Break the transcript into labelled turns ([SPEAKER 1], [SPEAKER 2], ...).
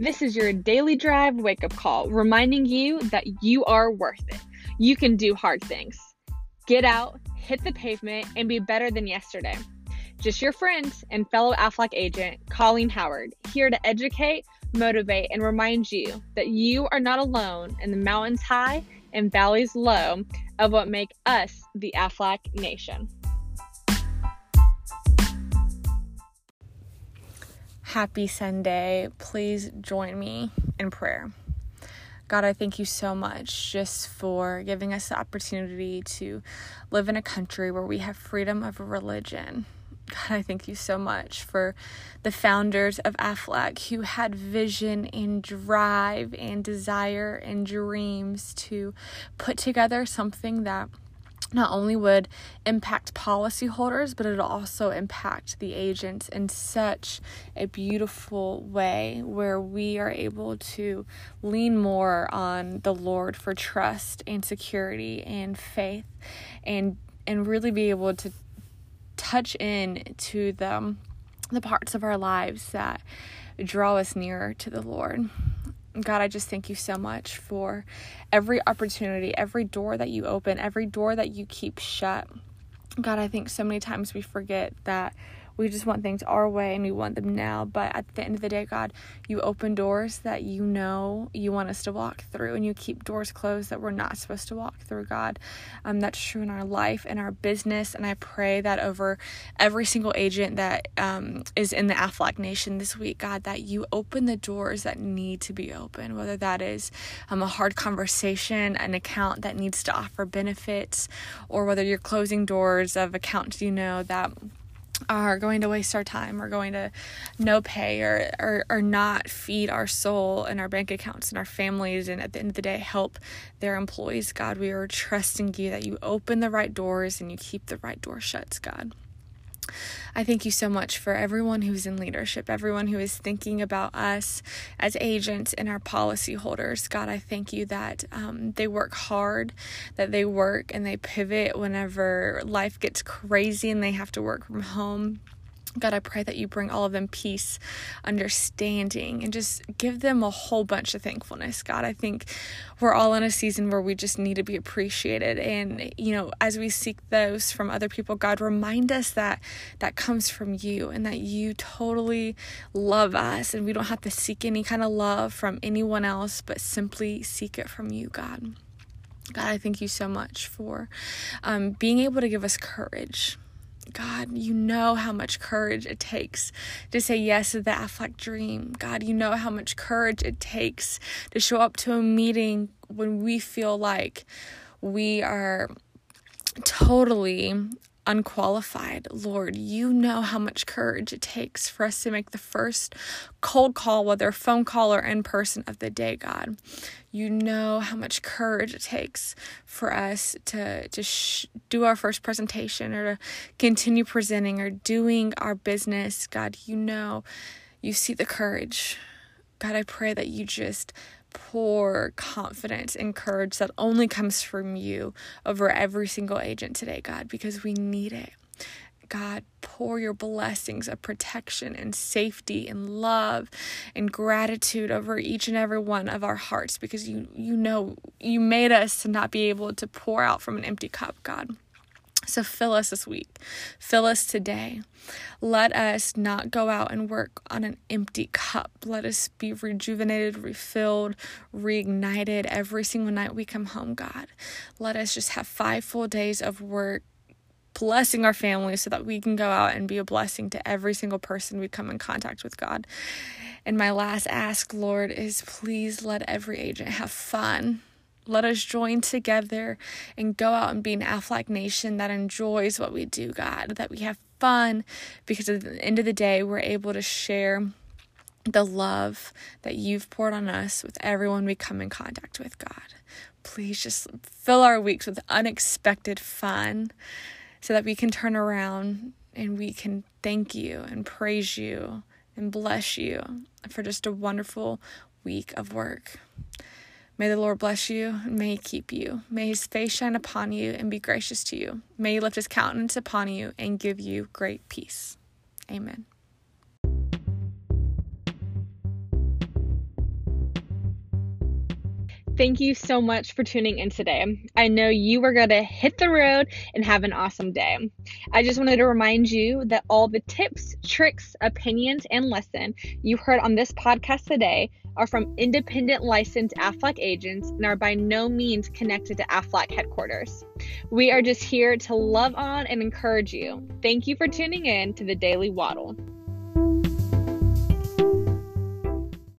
[SPEAKER 1] This is your daily drive wake up call, reminding you that you are worth it. You can do hard things. Get out, hit the pavement, and be better than yesterday. Just your friend and fellow AFLAC agent, Colleen Howard, here to educate, motivate, and remind you that you are not alone in the mountains high and valleys low of what make us the AFLAC nation.
[SPEAKER 2] Happy Sunday. Please join me in prayer. God, I thank you so much just for giving us the opportunity to live in a country where we have freedom of religion. God, I thank you so much for the founders of AFLAC who had vision and drive and desire and dreams to put together something that not only would impact policyholders, but it also impact the agents in such a beautiful way where we are able to lean more on the Lord for trust and security and faith and and really be able to touch in to the the parts of our lives that draw us nearer to the Lord. God, I just thank you so much for every opportunity, every door that you open, every door that you keep shut. God, I think so many times we forget that we just want things our way and we want them now. But at the end of the day, God, you open doors that you know you want us to walk through, and you keep doors closed that we're not supposed to walk through, God. Um, that's true in our life and our business. And I pray that over every single agent that um, is in the AFLAC Nation this week, God, that you open the doors that need to be open, whether that is um, a hard conversation, an account that needs to offer benefits, or whether you're closing doors of accounts you know that are going to waste our time or going to no pay or, or, or not feed our soul and our bank accounts and our families and at the end of the day help their employees. God we are trusting you that you open the right doors and you keep the right door shut god I thank you so much for everyone who's in leadership, everyone who is thinking about us as agents and our policy holders. God, I thank you that um, they work hard, that they work and they pivot whenever life gets crazy and they have to work from home. God, I pray that you bring all of them peace, understanding, and just give them a whole bunch of thankfulness. God, I think we're all in a season where we just need to be appreciated. And, you know, as we seek those from other people, God, remind us that that comes from you and that you totally love us and we don't have to seek any kind of love from anyone else, but simply seek it from you, God. God, I thank you so much for um, being able to give us courage God, you know how much courage it takes to say yes to the AFLAC dream. God, you know how much courage it takes to show up to a meeting when we feel like we are totally unqualified. Lord, you know how much courage it takes for us to make the first cold call, whether phone call or in person of the day, God. You know how much courage it takes for us to, to sh- do our first presentation or to continue presenting or doing our business. God, you know, you see the courage. God, I pray that you just pour confidence and courage that only comes from you over every single agent today, God, because we need it. God, pour your blessings of protection and safety and love and gratitude over each and every one of our hearts because you you know you made us to not be able to pour out from an empty cup, God. So fill us this week. Fill us today. Let us not go out and work on an empty cup. Let us be rejuvenated, refilled, reignited every single night we come home, God. Let us just have five full days of work blessing our families so that we can go out and be a blessing to every single person we come in contact with, God. And my last ask, Lord, is please let every agent have fun let us join together and go out and be an Aflac nation that enjoys what we do, God, that we have fun because at the end of the day, we're able to share the love that you've poured on us with everyone we come in contact with, God. Please just fill our weeks with unexpected fun so that we can turn around and we can thank you and praise you and bless you for just a wonderful week of work. May the Lord bless you and may he keep you. May his face shine upon you and be gracious to you. May he lift his countenance upon you and give you great peace. Amen.
[SPEAKER 1] thank you so much for tuning in today. I know you are going to hit the road and have an awesome day. I just wanted to remind you that all the tips, tricks, opinions, and lesson you heard on this podcast today are from independent licensed AFLAC agents and are by no means connected to AFLAC headquarters. We are just here to love on and encourage you. Thank you for tuning in to the Daily Waddle.